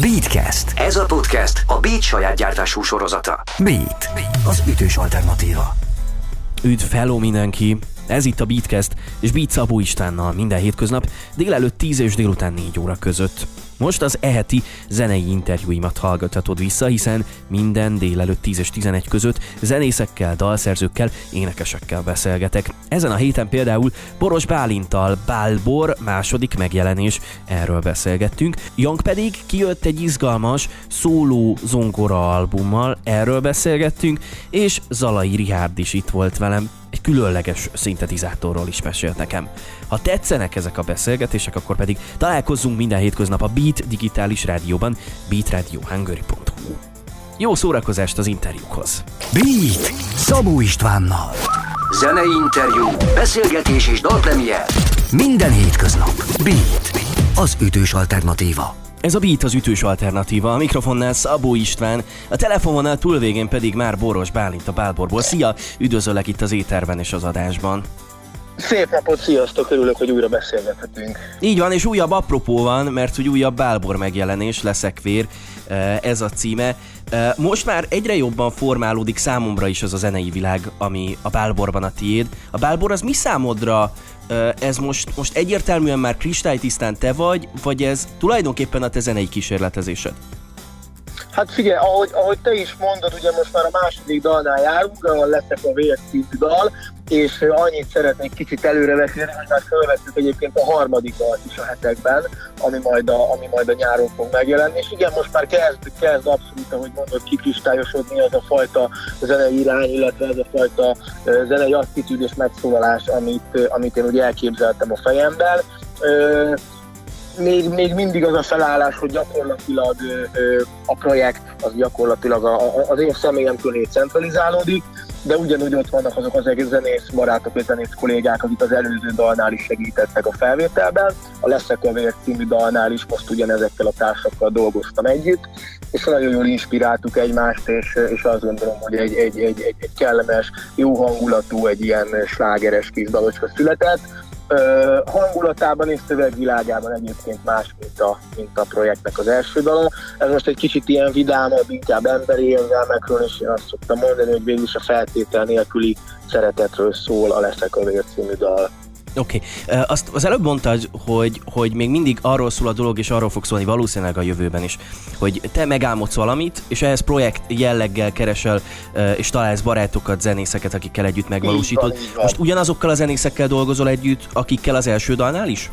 Beatcast. Ez a podcast a Beat saját gyártású sorozata. Beat. Az ütős alternatíva. Üdv, hello mindenki! Ez itt a Beatcast, és Beat Szabó Istvánnal minden hétköznap délelőtt 10 és délután 4 óra között. Most az eheti zenei interjúimat hallgathatod vissza, hiszen minden délelőtt 10 és 11 között zenészekkel, dalszerzőkkel, énekesekkel beszélgetek. Ezen a héten például Boros Bálintal Bálbor második megjelenés, erről beszélgettünk. Young pedig kijött egy izgalmas szóló zongora albummal, erről beszélgettünk, és Zalai Rihárd is itt volt velem, egy különleges szintetizátorról is mesélt nekem. Ha tetszenek ezek a beszélgetések, akkor pedig találkozzunk minden hétköznap a Beat digitális rádióban, beatradiohungary.hu. Jó szórakozást az interjúkhoz! Beat Szabó Istvánnal Zenei interjú, beszélgetés és dalpremier Minden hétköznap Beat Az ütős alternatíva ez a Beat az ütős alternatíva, a mikrofonnál Szabó István, a telefononál túlvégén pedig már Boros Bálint a Bálborból. Szia, üdvözöllek itt az éterben és az adásban. Szép napot, sziasztok, örülök, hogy újra beszélgethetünk. Így van, és újabb apropó van, mert hogy újabb Bálbor megjelenés, leszek vér, eh, ez a címe. Eh, most már egyre jobban formálódik számomra is az a zenei világ, ami a Bálborban a tiéd. A Bálbor az mi számodra eh, ez most, most egyértelműen már kristálytisztán te vagy, vagy ez tulajdonképpen a te zenei kísérletezésed? Hát figyelj, ahogy, ahogy te is mondod, ugye most már a második dalnál járunk, ahol leszek a VR dal, és annyit szeretnék kicsit előrevetni, hogy már felvettük egyébként a harmadik dalt is a hetekben, ami majd a, ami majd a nyáron fog megjelenni, és igen, most már kezd, kezd abszolút, ahogy mondod, kikristályosodni az a fajta zenei irány, illetve ez a fajta zenei attitűd és megszólalás, amit, amit én ugye elképzeltem a fejemben még, még mindig az a felállás, hogy gyakorlatilag ö, a projekt az gyakorlatilag a, a, az én személyem köré centralizálódik, de ugyanúgy ott vannak azok az egész zenész barátok és zenész kollégák, akik az előző dalnál is segítettek a felvételben. A Leszek a Vér című dalnál is most ugyanezekkel a társakkal dolgoztam együtt, és nagyon jól inspiráltuk egymást, és, és azt gondolom, hogy egy, egy, egy, egy, egy kellemes, jó hangulatú, egy ilyen slágeres kis dalocska született, Uh, hangulatában és szövegvilágában egyébként más, mint a, mint a projektnek az első dala. Ez most egy kicsit ilyen vidámabb, inkább emberi érzelmekről, és én azt szoktam mondani, hogy végül is a feltétel nélküli szeretetről szól a Leszek a Vér című dal. Oké, okay. azt az előbb mondtad, hogy, hogy még mindig arról szól a dolog, és arról fog szólni valószínűleg a jövőben is, hogy te megálmodsz valamit, és ehhez projekt jelleggel keresel, és találsz barátokat, zenészeket, akikkel együtt megvalósítod. Most ugyanazokkal a zenészekkel dolgozol együtt, akikkel az első dalnál is?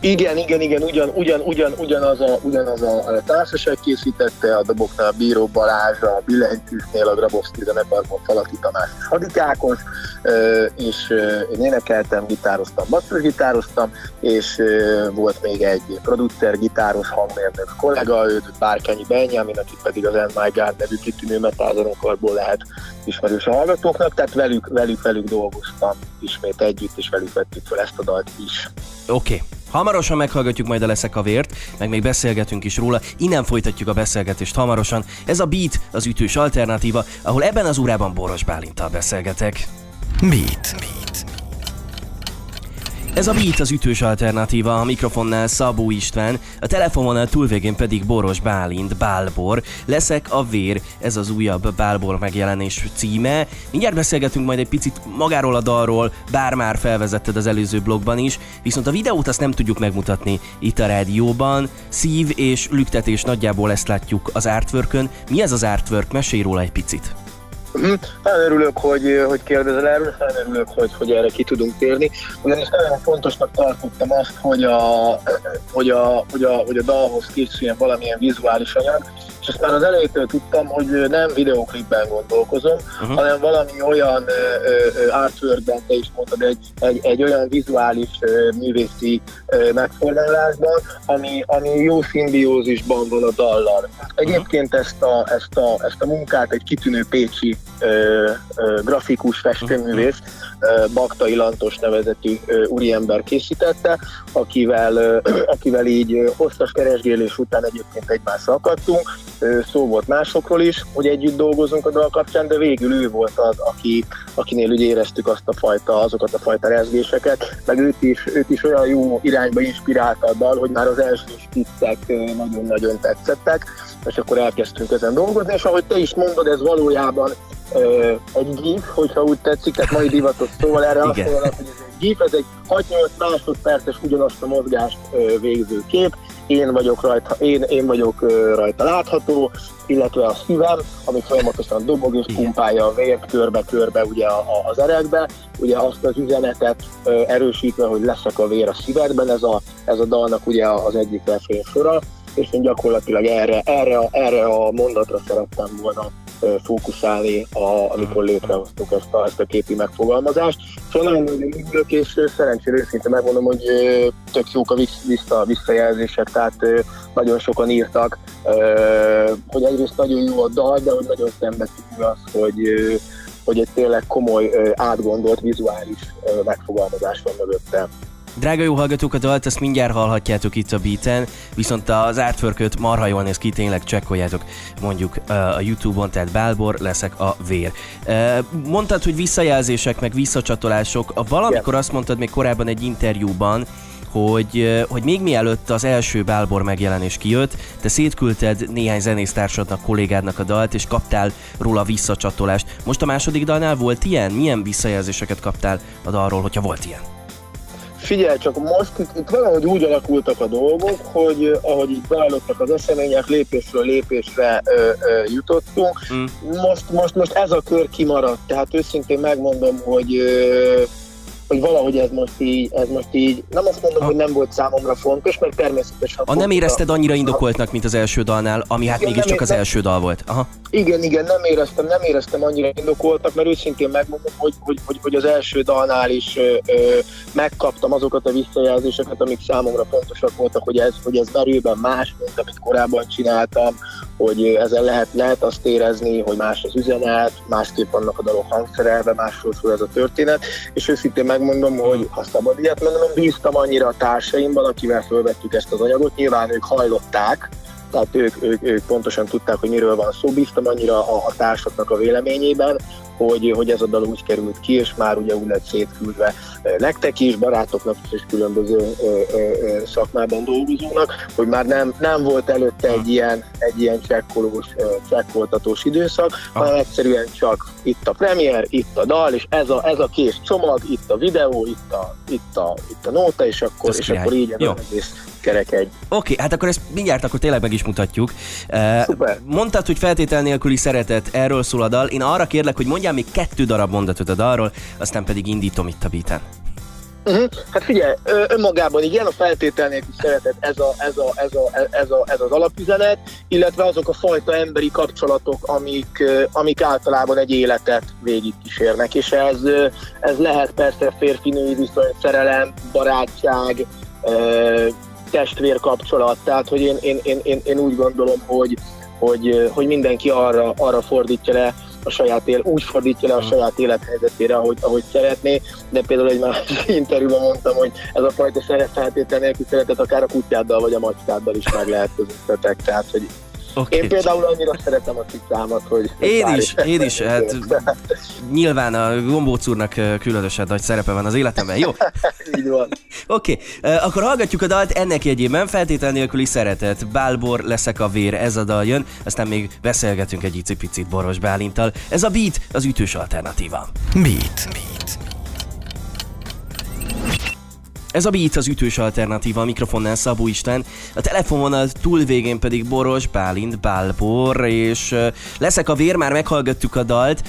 Igen, igen, igen, ugyan, ugyan, ugyan, ugyanaz, a, ugyanaz a társaság készítette, a doboknál Bíró Balázs, a Billentyűsnél a Grabowski zenekarban Falaki Tamás és Hadikákos, és én énekeltem, gitároztam, basszusgitároztam, és volt még egy producer, gitáros, hangmérnök kollega, őt Bárkányi Benjamin, aki pedig az End My God nevű kitűnő metázenekarból lehet ismerős a hallgatóknak, tehát velük, velük, velük dolgoztam ismét együtt, és velük vettük fel ezt a dalt is. Oké, okay. Hamarosan meghallgatjuk majd a Leszek a vért, meg még beszélgetünk is róla, innen folytatjuk a beszélgetést hamarosan. Ez a Beat, az ütős alternatíva, ahol ebben az órában Boros Bálintal beszélgetek. Beat. Beat. Ez a Beat az ütős alternatíva, a mikrofonnál Szabó István, a telefononál túlvégén pedig Boros Bálint, Bálbor. Leszek a vér, ez az újabb Bálbor megjelenés címe. Mindjárt beszélgetünk majd egy picit magáról a dalról, bár már felvezetted az előző blogban is, viszont a videót azt nem tudjuk megmutatni itt a rádióban. Szív és lüktetés nagyjából ezt látjuk az artwork Mi ez az artwork? Mesélj róla egy picit. Hm, nagyon örülök, hogy, hogy kérdezel erről, nagyon örülök, hogy, hogy erre ki tudunk térni, ugyanis nagyon fontosnak tartottam azt, hogy a, hogy a, hogy a, hogy a dalhoz készüljen valamilyen vizuális anyag, és ezt már az elejétől tudtam, hogy nem videóklipben gondolkozom, uh-huh. hanem valami olyan artworkben, te is mondtad, egy, egy, egy olyan vizuális ö, művészi ö, megformálásban, ami, ami jó szimbiózisban van a dallal. Egyébként ezt a, ezt a, ezt a munkát egy kitűnő pécsi ö, ö, grafikus festőművész Baktai Lantos nevezetű úriember készítette, akivel, akivel így hosszas keresgélés után egyébként egymásra akadtunk. Szó volt másokról is, hogy együtt dolgozunk a dal kapcsán, de végül ő volt az, aki, akinél úgy éreztük azt a fajta, azokat a fajta rezgéseket, meg őt is, őt is olyan jó irányba inspirálta a dal, hogy már az első skiccek nagyon-nagyon tetszettek, és akkor elkezdtünk ezen dolgozni, és ahogy te is mondod, ez valójában egy gif, hogyha úgy tetszik, tehát mai divatos szóval erre azt mondanak, hogy ez egy gif, ez egy 6-8 másodperces ugyanazt a mozgást végző kép, én vagyok rajta, én, én vagyok rajta látható, illetve a szívem, ami folyamatosan dobog és pumpálja a vért körbe-körbe ugye a, a, az erekbe, ugye azt az üzenetet erősítve, hogy leszek a vér a szívedben, ez a, ez a dalnak ugye az egyik refrén sora, és én gyakorlatilag erre, erre, erre a mondatra szerettem volna fókuszálni, a, amikor létrehoztuk ezt a, ezt a képi megfogalmazást. Szóval nagyon ügyülök, és szerencsére őszintén megmondom, hogy tök jók a vissza, visszajelzések, tehát nagyon sokan írtak, hogy egyrészt nagyon jó a dal, de hogy nagyon szembetűnő az, hogy hogy egy tényleg komoly, átgondolt vizuális megfogalmazás van mögöttem. Drága jó hallgatók, a dalt ezt mindjárt hallhatjátok itt a beaten, viszont az artwork marha jól néz ki, tényleg csekkoljátok mondjuk a Youtube-on, tehát Bálbor leszek a vér. Mondtad, hogy visszajelzések, meg visszacsatolások. Valamikor azt mondtad még korábban egy interjúban, hogy, hogy még mielőtt az első Bálbor megjelenés kijött, te szétküldted néhány zenésztársadnak, kollégádnak a dalt, és kaptál róla visszacsatolást. Most a második dalnál volt ilyen? Milyen visszajelzéseket kaptál a dalról, hogyha volt ilyen? Figyelj csak, most itt, itt valahogy úgy alakultak a dolgok, hogy ahogy itt beállottak az események, lépésről lépésre ö, ö, jutottunk. Mm. Most, most, most ez a kör kimaradt, tehát őszintén megmondom, hogy ö, hogy valahogy ez most így, ez most így, nem azt mondom, ha. hogy nem volt számomra fontos, mert természetesen... A nem érezted annyira indokoltnak, mint az első dalnál, ami hát igen, mégiscsak az első dal volt. Aha. Igen, igen, nem éreztem, nem éreztem annyira indokoltak, mert őszintén megmondom, hogy, hogy, hogy, hogy az első dalnál is ö, ö, megkaptam azokat a visszajelzéseket, amik számomra fontosak voltak, hogy ez, hogy ez merőben más, mint amit korábban csináltam, hogy ezen lehet, lehet azt érezni, hogy más az üzenet, másképp vannak a dalok hangszerelve, másról szól ez a történet, és őszintén megmondom, hogy ha szabad ilyet mondanom, bíztam annyira a társaimban, akivel felvettük ezt az anyagot, nyilván ők hajlották, tehát ők, ők, ők pontosan tudták, hogy miről van szó, bíztam annyira a, a társaknak a véleményében, hogy, hogy ez a dal úgy került ki, és már ugye úgy lett szétküldve nektek is, barátoknak is, és különböző ö, ö, szakmában dolgozónak, hogy már nem, nem volt előtte egy ilyen, egy ilyen csekkolós, csekkoltatós időszak, ah. hanem egyszerűen csak itt a premier, itt a dal, és ez a, ez a kés csomag, itt a videó, itt a, itt a, itt a nóta, és akkor, és akkor így az egész kerek egy. Oké, okay, hát akkor ezt mindjárt akkor tényleg meg is mutatjuk. Szuper. Mondtad, hogy feltétel nélküli szeretet, erről szól a dal. Én arra kérlek, hogy mondjál még kettő darab mondatot a dalról, aztán pedig indítom itt a beaten. Uh-huh. Hát figyelj, önmagában igen, a feltétel nélkül szeretet ez, a, ez, a, ez, a, ez, a, ez az alapüzenet, illetve azok a fajta emberi kapcsolatok, amik, amik általában egy életet végigkísérnek, és ez, ez lehet persze férfi-női viszony, szerelem, barátság, testvér kapcsolat, tehát hogy én, én, én, én, én úgy gondolom, hogy, hogy, hogy mindenki arra, arra fordítja le a saját él, úgy fordítja le a saját élethelyzetére, ahogy, ahogy szeretné, de például egy másik interjúban mondtam, hogy ez a fajta szeret feltétel nélkül szeretet akár a kutyáddal vagy a macskáddal is meg lehet közöttetek, tehát hogy Okay. Én például annyira szeretem a cicámat, hogy... Én is, én is, hát nyilván a Gombóc úrnak különösen nagy szerepe van az életemben, jó? Így van. Oké, okay. akkor hallgatjuk a dalt ennek jegyében, feltétel nélküli szeretet, Bálbor leszek a vér, ez a dal jön, aztán még beszélgetünk egy icipicit Boros Bálintal. Ez a Beat, az ütős alternatíva. Beat. Beat. Ez a Beat az ütős alternatíva, a mikrofonnál Szabó Isten, a túl végén pedig Boros, Bálint, Bálbor, és leszek a vér, már meghallgattuk a dalt,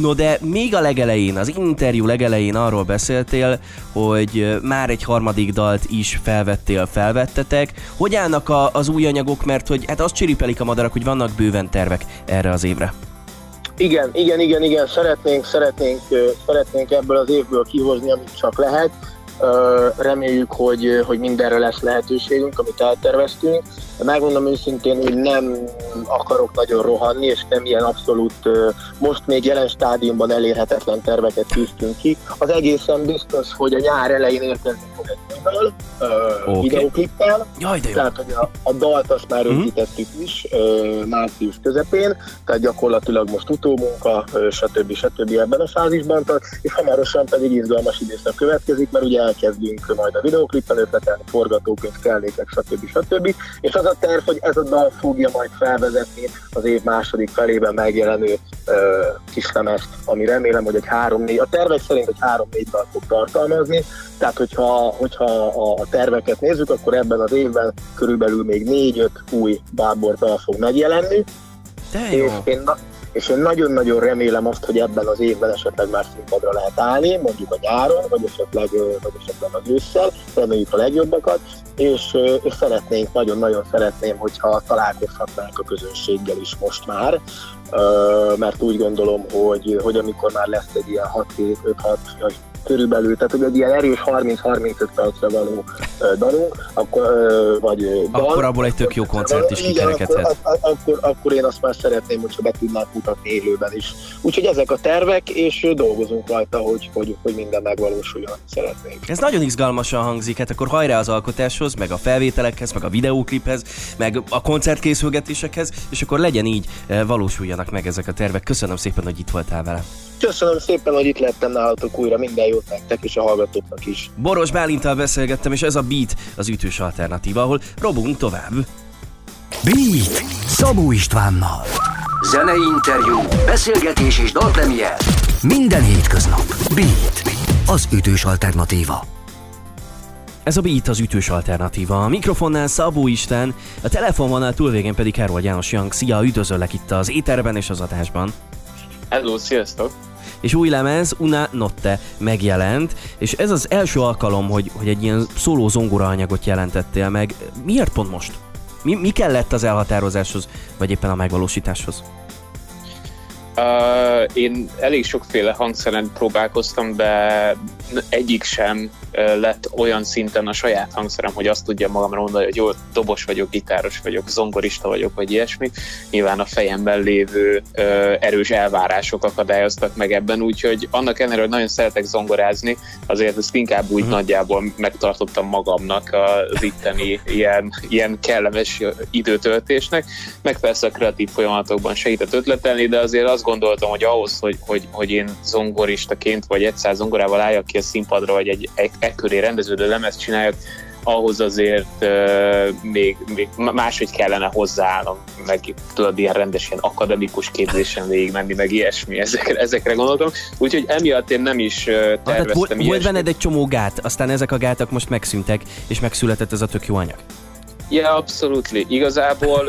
no de még a legelején, az interjú legelején arról beszéltél, hogy már egy harmadik dalt is felvettél, felvettetek. Hogy állnak a, az új anyagok, mert hogy hát azt csiripelik a madarak, hogy vannak bőven tervek erre az évre. Igen, igen, igen, igen, szeretnénk, szeretnénk, szeretnénk ebből az évből kihozni, amit csak lehet Reméljük, hogy, hogy mindenre lesz lehetőségünk, amit elterveztünk. Megmondom őszintén, hogy nem akarok nagyon rohanni, és nem ilyen abszolút most még jelen stádiumban elérhetetlen terveket tűztünk ki. Az egészen biztos, hogy a nyár elején érkezni fog egy okay. videoklippel. Jaj, de jó. Tehát, hogy a, a dalt azt már mhm. rögzítettük uh-huh. is március közepén, tehát gyakorlatilag most utómunka, stb. stb. ebben a fázisban tart, és hamarosan pedig izgalmas időszak következik, mert ugye elkezdünk majd a videoklippel ötletelni, forgatókönyv, kellékek, stb. stb. És az a terv, hogy ez a dal fogja majd felvezetni az év második felében megjelenő uh, kislemezt, ami remélem, hogy egy három-négy, a tervek szerint egy három-négy dal fog tartalmazni, tehát hogyha, hogyha a terveket nézzük, akkor ebben az évben körülbelül még négy-öt új bábordal fog megjelenni. De jó. És én, és én nagyon-nagyon remélem azt, hogy ebben az évben esetleg már színpadra lehet állni, mondjuk a nyáron, vagy esetleg, vagy esetleg az ősszel, reméljük a legjobbakat, és, és szeretnénk, nagyon-nagyon szeretném, hogyha találkozhatnánk a közönséggel is most már, mert úgy gondolom, hogy, hogy amikor már lesz egy ilyen 6-7-5-6, körülbelül, tehát hogy egy ilyen erős 30-35 percre való dalunk, akkor, vagy dal, akkor abból egy tök jó koncert is kikerekedhet. Akkor, akkor, akkor én azt már szeretném, hogyha be tudnánk mutatni élőben is. Úgyhogy ezek a tervek, és dolgozunk rajta, hogy, hogy, hogy minden megvalósuljon, szeretnénk. Ez nagyon izgalmasan hangzik, hát akkor hajrá az alkotáshoz, meg a felvételekhez, meg a videókliphez, meg a koncertkészülgetésekhez, és akkor legyen így, valósuljanak meg ezek a tervek. Köszönöm szépen, hogy itt voltál velem. Köszönöm szépen, hogy itt lettem nálatok újra, minden jót nektek és a hallgatóknak is. Boros Bálintal beszélgettem, és ez a Beat az ütős alternatíva, ahol robunk tovább. Beat Szabó Istvánnal. Zenei interjú, beszélgetés és dalpremier. Minden hétköznap. Beat. Az ütős alternatíva. Ez a Beat az ütős alternatíva. A mikrofonnál Szabó Isten, a telefonvonal túlvégén pedig Károly János Young. Szia, üdvözöllek itt az éterben és az adásban. Hello, sziasztok! És új lemez Una Notte megjelent, és ez az első alkalom, hogy, hogy egy ilyen szóló zongora anyagot jelentettél meg. Miért pont most? Mi, mi kellett az elhatározáshoz, vagy éppen a megvalósításhoz? Uh, én elég sokféle hangszeren próbálkoztam, de egyik sem lett olyan szinten a saját hangszerem, hogy azt tudja magamra mondani, hogy jó, dobos vagyok, gitáros vagyok, zongorista vagyok, vagy ilyesmi. Nyilván a fejemben lévő erős elvárások akadályoztak meg ebben, úgyhogy annak ellenére, hogy nagyon szeretek zongorázni, azért ezt inkább úgy uh-huh. nagyjából megtartottam magamnak az itteni ilyen, ilyen kellemes időtöltésnek, meg persze a kreatív folyamatokban segített ötletelni, de azért azt gondoltam, hogy ahhoz, hogy, hogy, hogy én zongoristaként vagy egyszer zongorával álljak ki a színpadra, vagy egy, egy ekköré rendeződő lemez csináljak, ahhoz azért uh, még, még máshogy kellene hozzáállnom, meg tudod, ilyen rendes, ilyen akademikus képzésen végigmenni, meg ilyesmi, ezekre, ezekre gondoltam. Úgyhogy emiatt én nem is uh, terveztem volt, volt benned egy csomó gát, aztán ezek a gátak most megszűntek, és megszületett ez a tök jó anyag. Ja, abszolút. Igazából,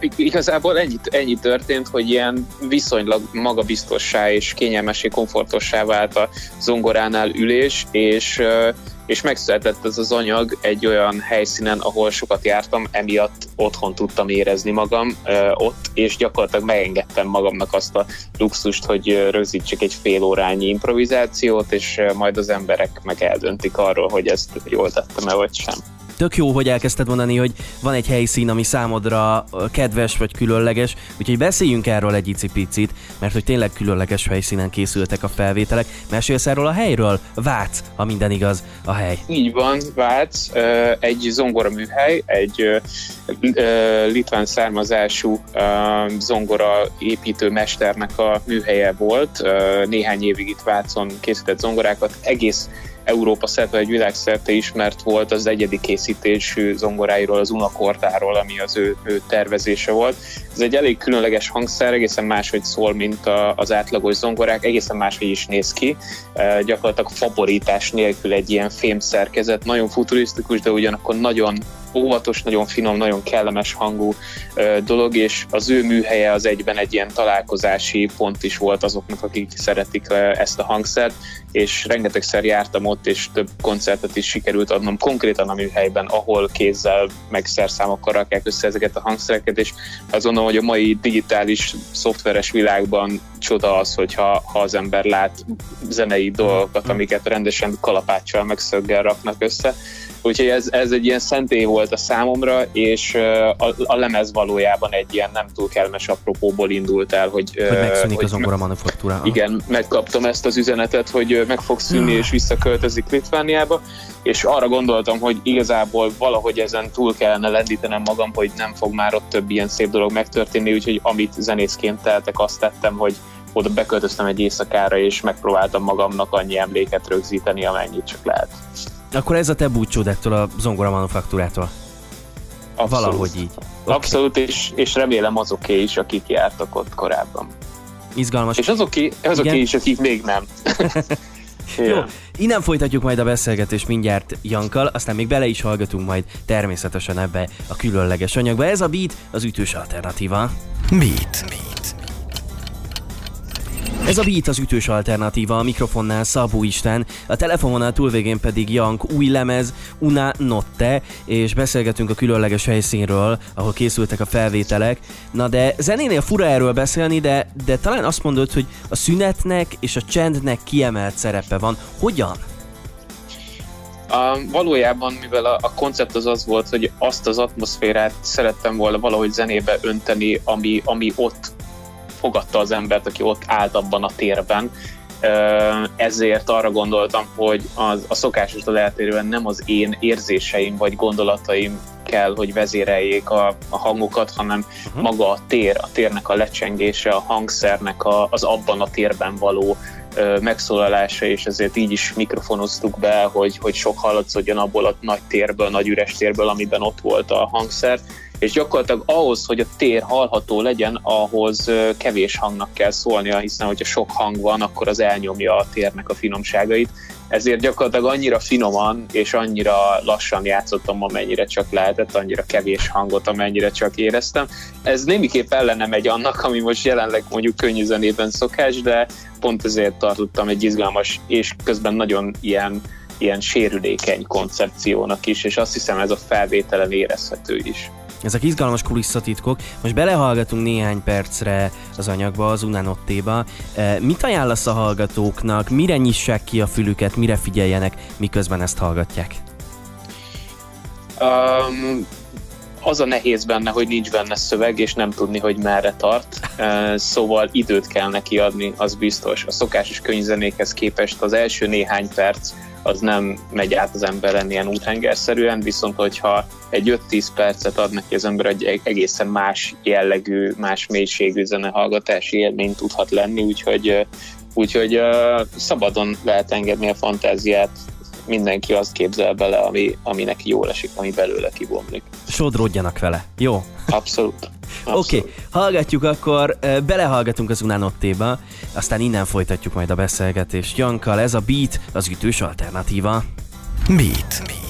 uh, igazából ennyi, ennyi történt, hogy ilyen viszonylag magabiztossá és kényelmesé, komfortossá vált a zongoránál ülés, és uh, és megszületett ez az anyag egy olyan helyszínen, ahol sokat jártam, emiatt otthon tudtam érezni magam uh, ott, és gyakorlatilag megengedtem magamnak azt a luxust, hogy rögzítsek egy fél órányi improvizációt, és uh, majd az emberek meg eldöntik arról, hogy ezt jól tettem-e vagy sem tök jó, hogy elkezdted mondani, hogy van egy helyszín, ami számodra kedves vagy különleges, úgyhogy beszéljünk erről egy icipicit, mert hogy tényleg különleges helyszínen készültek a felvételek. Mesélsz erről a helyről? Vác, ha minden igaz, a hely. Így van, Vác, egy zongora műhely, egy litván származású zongora építő mesternek a műhelye volt. Néhány évig itt Vácon készített zongorákat, egész Európa szerte, egy világszerte ismert volt az egyedi készítésű zongoráiról, az unakortáról, ami az ő, ő tervezése volt. Ez egy elég különleges hangszer, egészen máshogy szól, mint a, az átlagos zongorák, egészen máshogy is néz ki. E, gyakorlatilag faborítás nélkül egy ilyen fémszerkezet, nagyon futurisztikus, de ugyanakkor nagyon óvatos, nagyon finom, nagyon kellemes hangú ö, dolog, és az ő műhelye az egyben egy ilyen találkozási pont is volt azoknak, akik szeretik ö, ezt a hangszert, és rengetegszer jártam ott, és több koncertet is sikerült adnom konkrétan a műhelyben, ahol kézzel meg szerszámokkal rakják össze ezeket a hangszereket, és azt gondolom, hogy a mai digitális, szoftveres világban csoda az, hogyha ha az ember lát zenei dolgokat, amiket rendesen kalapáccsal meg szöggel raknak össze. Úgyhogy ez, ez egy ilyen szentély volt a számomra, és a, a lemez valójában egy ilyen nem túl kellemes apropóból indult el, hogy... Hogy megszűnik hogy az ongora manufaktúra. Igen, megkaptam ezt az üzenetet, hogy meg fog szűnni és visszaköltözik Litvániába, és arra gondoltam, hogy igazából valahogy ezen túl kellene lendítenem magam, hogy nem fog már ott több ilyen szép dolog megtörténni, úgyhogy amit zenészként teltek, azt tettem, hogy oda beköltöztem egy éjszakára, és megpróbáltam magamnak annyi emléket rögzíteni, amennyit csak lehet. Akkor ez a te búcsúd ettől a zongora manufaktúrától? Abszolút. Valahogy így. Okay. Abszolút, és, és remélem azoké is, akik jártak ott korábban. Izgalmas. És azoké, azoké is, akik még nem. Jó, innen folytatjuk majd a beszélgetést mindjárt Jankkal, aztán még bele is hallgatunk majd természetesen ebbe a különleges anyagba. Ez a Beat az ütős alternatíva. Beat. Beat. Ez a Beat az ütős alternatíva, a mikrofonnál Szabó Isten, a telefonon túlvégén pedig Jank új lemez, Una Notte, és beszélgetünk a különleges helyszínről, ahol készültek a felvételek. Na de zenénél fura erről beszélni, de, de talán azt mondod, hogy a szünetnek és a csendnek kiemelt szerepe van. Hogyan? Uh, valójában, mivel a, a koncept az az volt, hogy azt az atmoszférát szerettem volna valahogy zenébe önteni, ami, ami ott fogadta az embert, aki ott állt abban a térben, ezért arra gondoltam, hogy az, a szokásostól eltérően nem az én érzéseim vagy gondolataim kell, hogy vezéreljék a, a hangokat, hanem uh-huh. maga a tér, a térnek a lecsengése, a hangszernek a, az abban a térben való ö, megszólalása, és ezért így is mikrofonoztuk be, hogy, hogy sok hallatszódjon abból a nagy térből, nagy üres térből, amiben ott volt a hangszer, és gyakorlatilag ahhoz, hogy a tér hallható legyen, ahhoz kevés hangnak kell szólnia, hiszen hogyha sok hang van, akkor az elnyomja a térnek a finomságait. Ezért gyakorlatilag annyira finoman és annyira lassan játszottam, amennyire csak lehetett, annyira kevés hangot, amennyire csak éreztem. Ez némiképp ellene megy annak, ami most jelenleg mondjuk könnyű zenében szokás, de pont ezért tartottam egy izgalmas és közben nagyon ilyen ilyen sérülékeny koncepciónak is, és azt hiszem ez a felvételen érezhető is. Ezek izgalmas kulisszatitkok. Most belehallgatunk néhány percre az anyagba, az Unanottéba. E, mit ajánlasz a hallgatóknak? Mire nyissák ki a fülüket, mire figyeljenek, miközben ezt hallgatják? Um, az a nehéz benne, hogy nincs benne szöveg, és nem tudni, hogy merre tart. Uh, szóval időt kell neki adni, az biztos. A szokásos könyvzenékhez képest az első néhány perc az nem megy át az emberen ilyen úthengerszerűen, viszont hogyha egy 5-10 percet ad neki az ember, egy egészen más jellegű, más mélységű zenehallgatási élmény tudhat lenni, úgyhogy, úgyhogy szabadon lehet engedni a fantáziát, mindenki azt képzel bele, ami, ami neki jól esik, ami belőle kibomlik. Sodródjanak vele, jó? Abszolút. Oké, okay, hallgatjuk akkor, belehallgatunk az Unanottéba, aztán innen folytatjuk majd a beszélgetést. Jankkal, ez a Beat, az ütős alternatíva. Beat. Beat.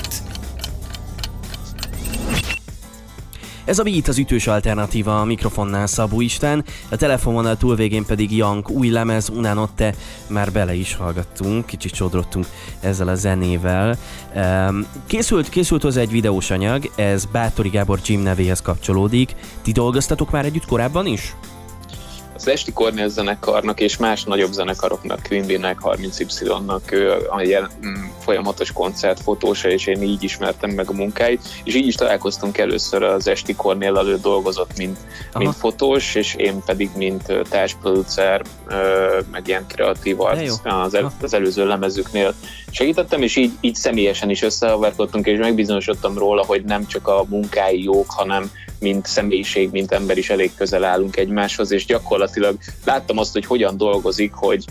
Ez a Beat az ütős alternatíva a mikrofonnál Szabó Isten, a telefononál túlvégén pedig Jank új lemez, Unanotte, már bele is hallgattunk, kicsit csodrottunk ezzel a zenével. Készült, készült hozzá egy videós anyag, ez Bátori Gábor Jim nevéhez kapcsolódik. Ti dolgoztatok már együtt korábban is? Az Esti Kornél zenekarnak és más nagyobb zenekaroknak, Queen 30Y-nak ilyen mm, folyamatos koncertfotósa, és én így ismertem meg a munkáit, és így is találkoztunk először az Esti Kornél elő dolgozott, mint, mint fotós, és én pedig mint társproducer, meg ilyen kreatív arc az, el, az előző lemezüknél segítettem, és így, így személyesen is összehaverkodtunk, és megbizonyosodtam róla, hogy nem csak a munkái jók, hanem mint személyiség, mint ember is elég közel állunk egymáshoz, és gyakorlatilag láttam azt, hogy hogyan dolgozik, hogy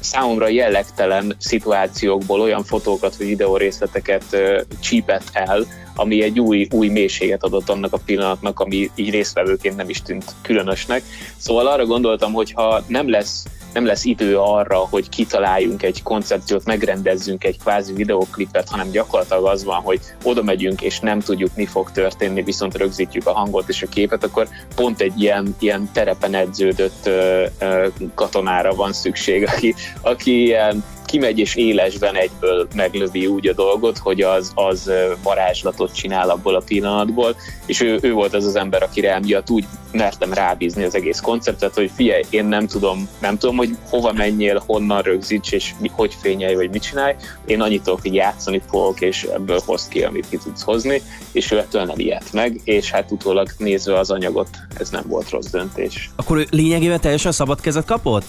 számomra jellegtelen szituációkból olyan fotókat vagy videórészleteket csípett el, ami egy új, új mélységet adott annak a pillanatnak, ami így résztvevőként nem is tűnt különösnek. Szóval arra gondoltam, hogy ha nem lesz nem lesz idő arra, hogy kitaláljunk egy koncepciót, megrendezzünk egy kvázi videoklipet, hanem gyakorlatilag az van, hogy oda megyünk, és nem tudjuk, mi fog történni, viszont rögzítjük a hangot és a képet, akkor pont egy ilyen, ilyen terepen edződött ö, ö, katonára van szükség, aki, aki ilyen kimegy és élesben egyből meglövi úgy a dolgot, hogy az, az varázslatot csinál abból a pillanatból, és ő, ő volt az az ember, akire emiatt úgy mertem rábízni az egész konceptet, hogy figyelj, én nem tudom, nem tudom, hogy hova menjél, honnan rögzíts, és hogy fényelj, vagy mit csinálj. Én annyit tudok, hogy játszani fogok, és ebből hoz ki, amit ki tudsz hozni, és ő ettől nem ilyet meg, és hát utólag nézve az anyagot, ez nem volt rossz döntés. Akkor lényegében teljesen szabad kezet kapott?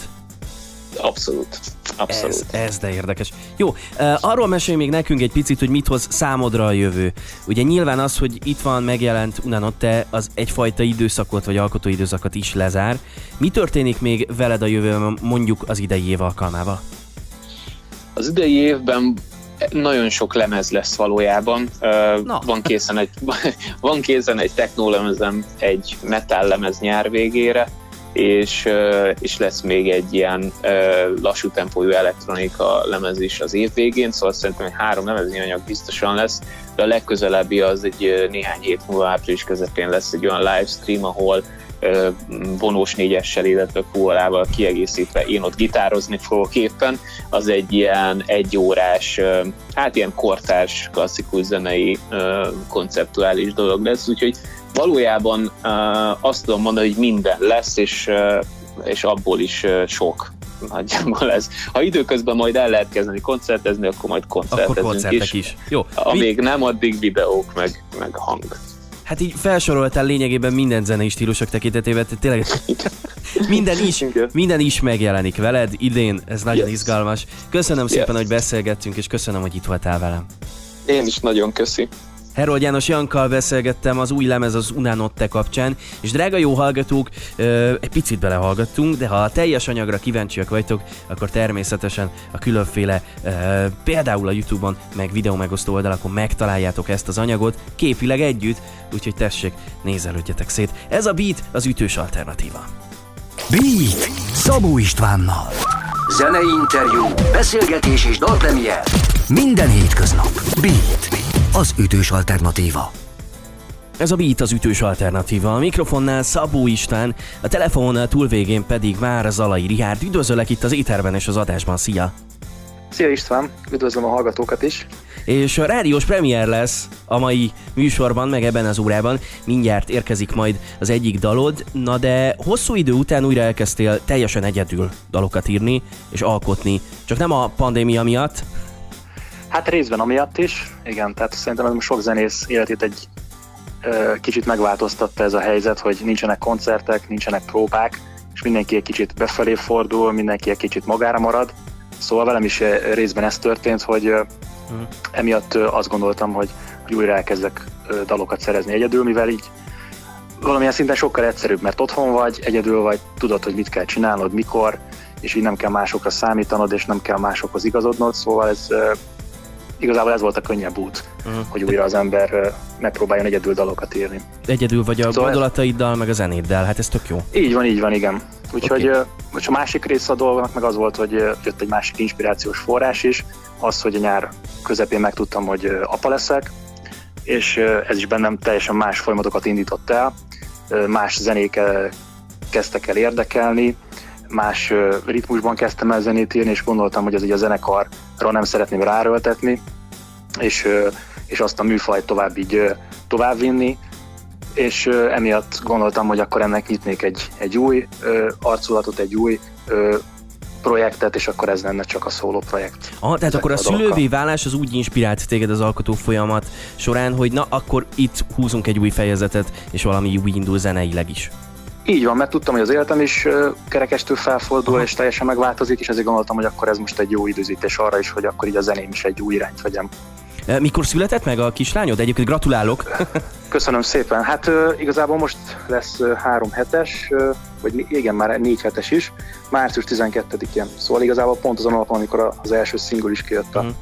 Abszolút. Abszolút. Ez, ez de érdekes. Jó, arról mesélj még nekünk egy picit, hogy mit hoz számodra a jövő. Ugye nyilván az, hogy itt van, megjelent Unanotte, az egyfajta időszakot vagy alkotóidőszakot is lezár. Mi történik még veled a jövőben, mondjuk az idei év alkalmával? Az idei évben nagyon sok lemez lesz valójában. Uh, van készen egy, van készen egy technolemezem, egy metal lemez nyár végére, és, és lesz még egy ilyen lassú tempójú elektronika lemez is az év végén, szóval szerintem egy három lemezni anyag biztosan lesz, de a legközelebbi az egy néhány hét múlva április közepén lesz egy olyan livestream, ahol vonós négyessel, illetve fuolával kiegészítve én ott gitározni fogok éppen, az egy ilyen egyórás, hát ilyen kortárs, klasszikus zenei konceptuális dolog lesz, úgyhogy valójában uh, azt tudom mondani, hogy minden lesz, és, uh, és abból is uh, sok nagyjából ez. Ha időközben majd el lehet kezdeni koncertezni, akkor majd koncertezünk akkor koncertek is. is. Jó. Amíg Mi... nem, addig videók, meg, meg hang. Hát így felsoroltál lényegében minden zenei stílusok tekintetében, tényleg minden is, minden is megjelenik veled idén, ez nagyon yes. izgalmas. Köszönöm yes. szépen, hogy beszélgettünk, és köszönöm, hogy itt voltál velem. Én is nagyon köszi. Herold János Jankkal beszélgettem az új lemez az Unanotte kapcsán, és drága jó hallgatók, egy picit belehallgattunk, de ha a teljes anyagra kíváncsiak vagytok, akkor természetesen a különféle, például a Youtube-on, meg videó megosztó oldalakon megtaláljátok ezt az anyagot, képileg együtt, úgyhogy tessék, nézelődjetek szét. Ez a Beat az ütős alternatíva. Beat Szabó Istvánnal. Zenei interjú, beszélgetés és dalpremier. Minden hétköznap. Beat az ütős alternatíva. Ez a Beat az ütős alternatíva. A mikrofonnál Szabó István, a telefonnál túlvégén pedig már Zalai Rihárd. Üdvözöllek itt az éterben és az adásban. Szia! Szia István, üdvözlöm a hallgatókat is. És a rádiós premier lesz a mai műsorban, meg ebben az órában. Mindjárt érkezik majd az egyik dalod. Na de hosszú idő után újra elkezdtél teljesen egyedül dalokat írni és alkotni. Csak nem a pandémia miatt, Hát részben amiatt is, igen, tehát szerintem ez sok zenész életét egy ö, kicsit megváltoztatta ez a helyzet, hogy nincsenek koncertek, nincsenek próbák, és mindenki egy kicsit befelé fordul, mindenki egy kicsit magára marad. Szóval velem is részben ez történt, hogy ö, hmm. emiatt ö, azt gondoltam, hogy, hogy újra elkezdek ö, dalokat szerezni egyedül, mivel így valamilyen szinten sokkal egyszerűbb, mert otthon vagy, egyedül vagy, tudod, hogy mit kell csinálnod, mikor, és így nem kell másokra számítanod, és nem kell másokhoz igazodnod, szóval ez igazából ez volt a könnyebb út, uh-huh. hogy újra az ember megpróbáljon egyedül dalokat írni. Egyedül vagy a szóval gondolataiddal, meg a zenéddel, hát ez tök jó. Így van, így van, igen. Úgyhogy okay. most a másik része a dolgnak meg az volt, hogy jött egy másik inspirációs forrás is, az, hogy a nyár közepén megtudtam, hogy apa leszek, és ez is bennem teljesen más folyamatokat indított el, más zenék kezdtek el érdekelni, más ritmusban kezdtem el zenét írni, és gondoltam, hogy ez így a zenekarra nem szeretném ráröltetni, és, és azt a műfajt tovább így továbbvinni, és emiatt gondoltam, hogy akkor ennek nyitnék egy, egy új arculatot, egy új projektet, és akkor ez lenne csak a szóló projekt. Ah, tehát akkor a, a szülővé válás az úgy inspirált téged az alkotó folyamat során, hogy na, akkor itt húzunk egy új fejezetet, és valami új indul zeneileg is. Így van, mert tudtam, hogy az életem is kerekestől felfordul, Aha. és teljesen megváltozik, és ezért gondoltam, hogy akkor ez most egy jó időzítés arra is, hogy akkor így a zeném is egy új irányt vegyem. Mikor született meg a kislányod? Egyébként gratulálok. Köszönöm szépen. Hát igazából most lesz három hetes, vagy igen, már négy hetes is, március 12-én. Szóval igazából pont azon alapon, amikor az első szingul is kijött a, uh-huh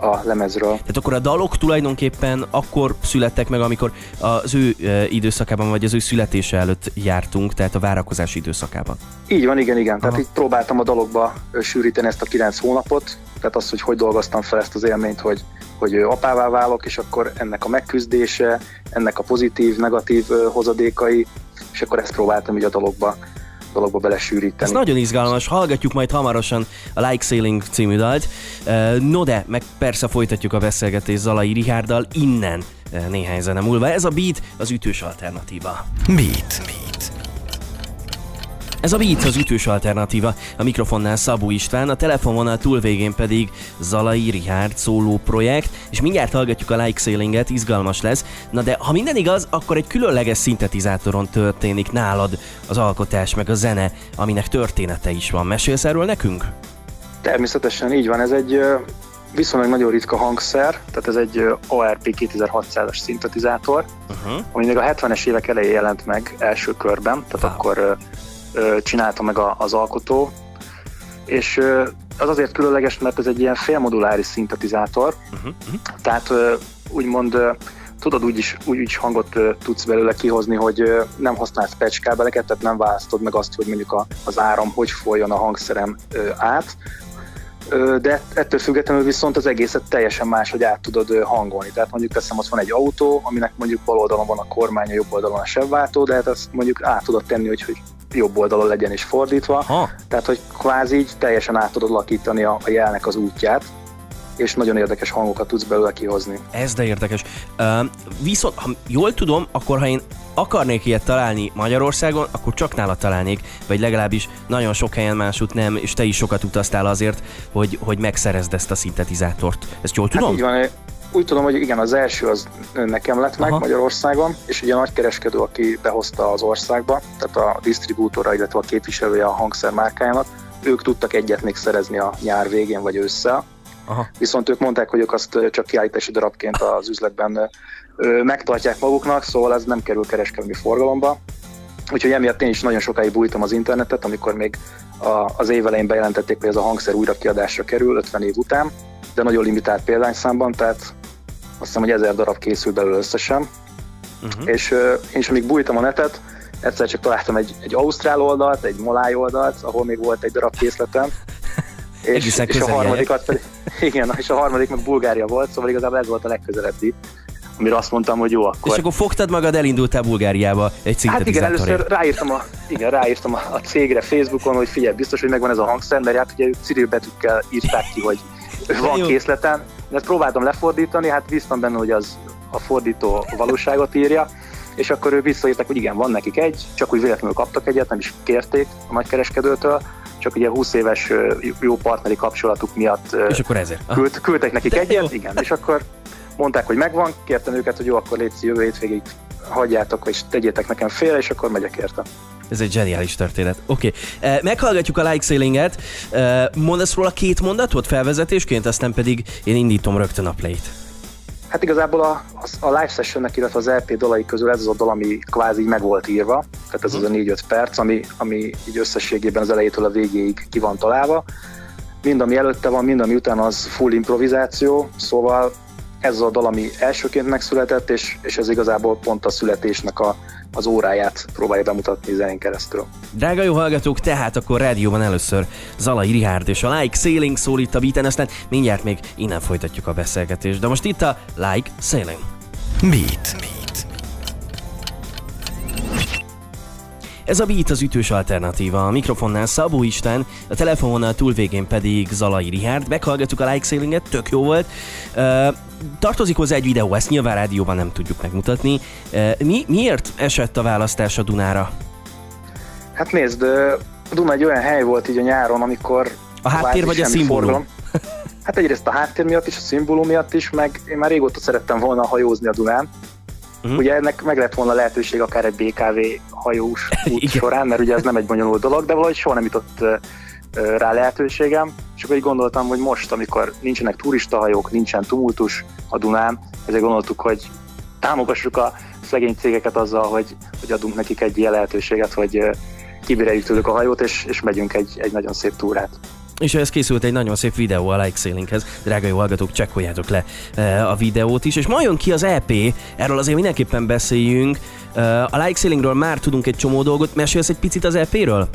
a lemezről. Tehát akkor a dalok tulajdonképpen akkor születtek meg, amikor az ő időszakában, vagy az ő születése előtt jártunk, tehát a várakozási időszakában. Így van, igen, igen. Aha. Tehát így próbáltam a dalokba sűríteni ezt a kilenc hónapot, tehát azt, hogy hogy dolgoztam fel ezt az élményt, hogy, hogy apává válok, és akkor ennek a megküzdése, ennek a pozitív, negatív hozadékai, és akkor ezt próbáltam így a dalokba dologba belesűríteni. Ez nagyon izgalmas, hallgatjuk majd hamarosan a Like Sailing című dalt. No de, meg persze folytatjuk a beszélgetést Zalai Rihárdal innen néhány zene múlva. Ez a Beat az ütős alternatíva. Beat. Beat. Ez a Beat az ütős alternatíva, a mikrofonnál Szabó István, a telefonvonal túlvégén pedig Zalai Rihárd szóló projekt, és mindjárt hallgatjuk a Like Sailinget, izgalmas lesz. Na de ha minden igaz, akkor egy különleges szintetizátoron történik nálad az alkotás meg a zene, aminek története is van. Mesélsz erről nekünk? Természetesen így van, ez egy viszonylag nagyon ritka hangszer, tehát ez egy ARP 2600-as szintetizátor, uh-huh. ami még a 70-es évek elején jelent meg első körben, tehát wow. akkor csinálta meg az alkotó, és az azért különleges, mert ez egy ilyen félmoduláris szintetizátor, uh-huh. tehát úgymond tudod úgy is, úgy is hangot tudsz belőle kihozni, hogy nem használsz patch kábeleket, tehát nem választod meg azt, hogy mondjuk a, az áram hogy folyjon a hangszerem át, de ettől függetlenül viszont az egészet teljesen más, hogy át tudod hangolni. Tehát mondjuk teszem, ott van egy autó, aminek mondjuk bal oldalon van a kormány, a jobb oldalon a sebváltó, de hát azt mondjuk át tudod tenni, hogy, hogy jobb oldalon legyen is fordítva. Ha. Tehát, hogy kvázi így teljesen át tudod lakítani a, a jelnek az útját és nagyon érdekes hangokat tudsz belőle kihozni. Ez de érdekes. Uh, viszont, ha jól tudom, akkor ha én akarnék ilyet találni Magyarországon, akkor csak nála találnék, vagy legalábbis nagyon sok helyen másút nem, és te is sokat utaztál azért, hogy, hogy megszerezd ezt a szintetizátort. Ezt jól tudom? Hát így van, úgy tudom, hogy igen, az első az nekem lett meg Aha. Magyarországon, és ugye a nagykereskedő, aki behozta az országba, tehát a disztribútora, illetve a képviselője a hangszer márkájának, ők tudtak egyet még szerezni a nyár végén vagy ősszel, Aha. Viszont ők mondták, hogy ők azt csak kiállítási darabként az üzletben megtartják maguknak, szóval ez nem kerül kereskedelmi forgalomba. Úgyhogy emiatt én is nagyon sokáig bújtam az internetet, amikor még a, az év elején bejelentették, hogy ez a hangszer újra kiadásra kerül 50 év után, de nagyon limitált példányszámban, tehát azt hiszem, hogy ezer darab készül belőle összesen. Uh-huh. És én is amíg bújtam a netet, egyszer csak találtam egy, egy ausztrál oldalt, egy moláj oldalt, ahol még volt egy darab készletem, és, és a harmadikat pedig, igen, és a harmadik meg Bulgária volt, szóval igazából ez volt a legközelebbi, amire azt mondtam, hogy jó, akkor... És akkor fogtad magad, elindultál Bulgáriába egy Hát igen, először ráírtam a, igen, ráírtam a, a cégre Facebookon, hogy figyelj, biztos, hogy megvan ez a hangszer, mert hát ugye ők Cyril betűkkel írták ki, hogy van készleten, de ezt próbáltam lefordítani, hát bíztam benne, hogy az a fordító valóságot írja, és akkor ők visszaírták, hogy igen, van nekik egy, csak úgy véletlenül kaptak egyet, nem is kérték a nagykereskedőtől, csak ugye 20 éves jó partneri kapcsolatuk miatt és akkor ezért. Küld, küldtek nekik De egyet, jó. igen, és akkor mondták, hogy megvan, kértem őket, hogy jó, akkor légy jövő hétvégig hagyjátok, és tegyétek nekem félre, és akkor megyek érte. Ez egy zseniális történet. Oké, okay. meghallgatjuk a like sailinget. Mondasz róla két mondatot felvezetésként, aztán pedig én indítom rögtön a play-t. Hát igazából a, a live sessionnek, illetve az LP dalai közül ez az a dal, ami kvázi meg volt írva, tehát ez az a 4-5 mhm. perc, ami, ami így összességében az elejétől a végéig ki van találva. Mind ami előtte van, mind ami után az full improvizáció, szóval ez az a dal, ami elsőként megszületett, és, és ez igazából pont a születésnek a, az óráját próbálja bemutatni zenén keresztül. Drága jó hallgatók, tehát akkor rádióban először Zalai Rihárd és a Like Sailing szól itt a beaten, aztán mindjárt még innen folytatjuk a beszélgetést. De most itt a Like Sailing. Beat. Beat. Ez a Beat az ütős alternatíva. A mikrofonnál Szabó Isten, a telefononál túlvégén pedig Zalai Rihárd. Meghallgattuk a Like Sailinget, tök jó volt. Uh, tartozik hozzá egy videó, ezt nyilván rádióban nem tudjuk megmutatni. Uh, mi, miért esett a választás a Dunára? Hát nézd, a Duna egy olyan hely volt így a nyáron, amikor... A háttér vagy a szimbólum? Hát egyrészt a háttér miatt is, a szimbólum miatt is, meg én már régóta szerettem volna hajózni a Dunán. Uh-huh. Ugye ennek meg lett volna lehetőség akár egy BKV hajós út során, mert ugye ez nem egy bonyolult dolog, de valahogy soha nem jutott rá lehetőségem, és akkor így gondoltam, hogy most, amikor nincsenek turistahajók, nincsen tumultus a Dunán, ezért gondoltuk, hogy támogassuk a szegény cégeket azzal, hogy, hogy adunk nekik egy ilyen lehetőséget, hogy kibireljük tőlük a hajót, és, és megyünk egy, egy nagyon szép túrát. És ez készült egy nagyon szép videó a Like Sailinghez. Drága jó hallgatók, csekkoljátok le a videót is. És ma jön ki az EP, erről azért mindenképpen beszéljünk. A Like Sailingről már tudunk egy csomó dolgot. Mesélsz egy picit az EP-ről?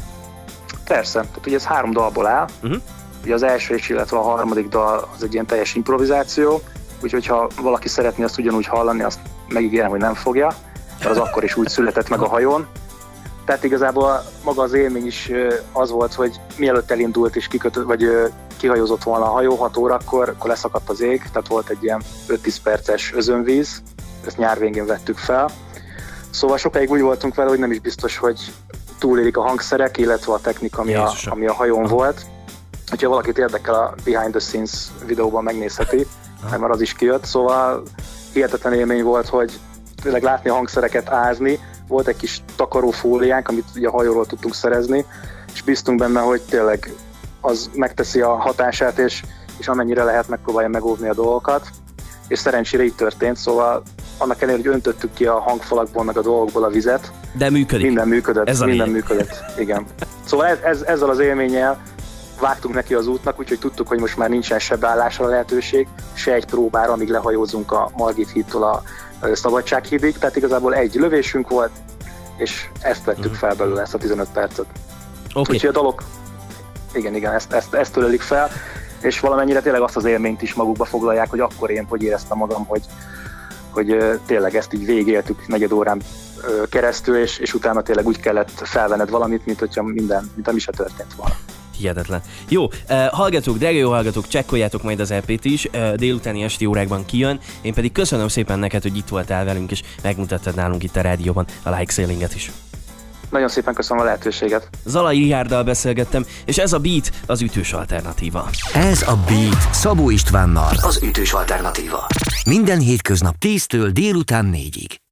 Persze, tehát ugye ez három dalból áll. Uh-huh. Ugye az első és illetve a harmadik dal az egy ilyen teljes improvizáció, úgyhogy ha valaki szeretné azt ugyanúgy hallani, azt megígérem, hogy nem fogja, mert az akkor is úgy született meg a hajón. Tehát igazából maga az élmény is az volt, hogy mielőtt elindult és kikötött, vagy kihajózott volna a hajó 6 órakor, akkor leszakadt az ég, tehát volt egy ilyen 5-10 perces özönvíz, ezt nyár végén vettük fel. Szóval sokáig úgy voltunk vele, hogy nem is biztos, hogy túlélik a hangszerek, illetve a technika, ami, a, ami a hajón Aha. volt. Ha valakit érdekel, a Behind the Scenes videóban megnézheti, mert már az is kijött, szóval hihetetlen élmény volt, hogy tényleg látni a hangszereket ázni, volt egy kis takarófóliánk, amit ugye a hajóról tudtunk szerezni, és bíztunk benne, hogy tényleg az megteszi a hatását, és, és amennyire lehet megpróbálja megóvni a dolgokat. És szerencsére így történt, szóval annak ellenére, hogy öntöttük ki a hangfalakból, meg a dolgokból a vizet. De működik. Minden működött. Ez minden működött, igen. Szóval ez, ez, ezzel az élménnyel vágtunk neki az útnak, úgyhogy tudtuk, hogy most már nincsen se beállásra lehetőség, se egy próbára, amíg lehajózunk a Margit hídtól a Szabadsághídig, tehát igazából egy lövésünk volt, és ezt vettük mhm. fel belőle, ezt a 15 percet. Okay. Úgyhogy a dolog, igen, igen, ezt, ezt, ezt tölelik fel, és valamennyire tényleg azt az élményt is magukba foglalják, hogy akkor én hogy éreztem magam, hogy, hogy tényleg ezt így végéltük negyed órán keresztül, és, és utána tényleg úgy kellett felvenned valamit, mint hogyha minden, mint ami se történt volna. Hihetetlen. Jó, uh, hallgatók, drága jó hallgatók, csekkoljátok majd az EP-t is, délutáni esti órákban kijön. Én pedig köszönöm szépen neked, hogy itt voltál velünk, és megmutattad nálunk itt a rádióban a like sailinget is. Nagyon szépen köszönöm a lehetőséget. Zalai Rihárdal beszélgettem, és ez a Beat az ütős alternatíva. Ez a Beat Szabó Istvánnal az ütős alternatíva. Minden hétköznap 10-től délután 4-ig.